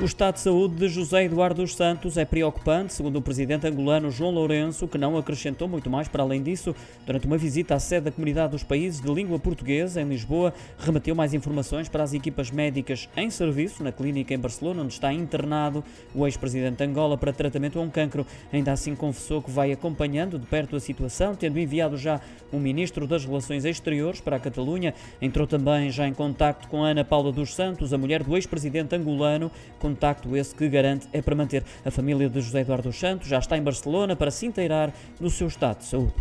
O estado de saúde de José Eduardo dos Santos é preocupante, segundo o presidente angolano João Lourenço, que não acrescentou muito mais para além disso. Durante uma visita à sede da Comunidade dos Países de Língua Portuguesa, em Lisboa, remeteu mais informações para as equipas médicas em serviço na clínica em Barcelona, onde está internado o ex-presidente de Angola para tratamento a um cancro. Ainda assim, confessou que vai acompanhando de perto a situação, tendo enviado já um ministro das Relações Exteriores para a Catalunha. Entrou também já em contacto com Ana Paula dos Santos, a mulher do ex-presidente angolano, contacto esse que garante é para manter. A família de José Eduardo Santos já está em Barcelona para se inteirar do seu estado de saúde.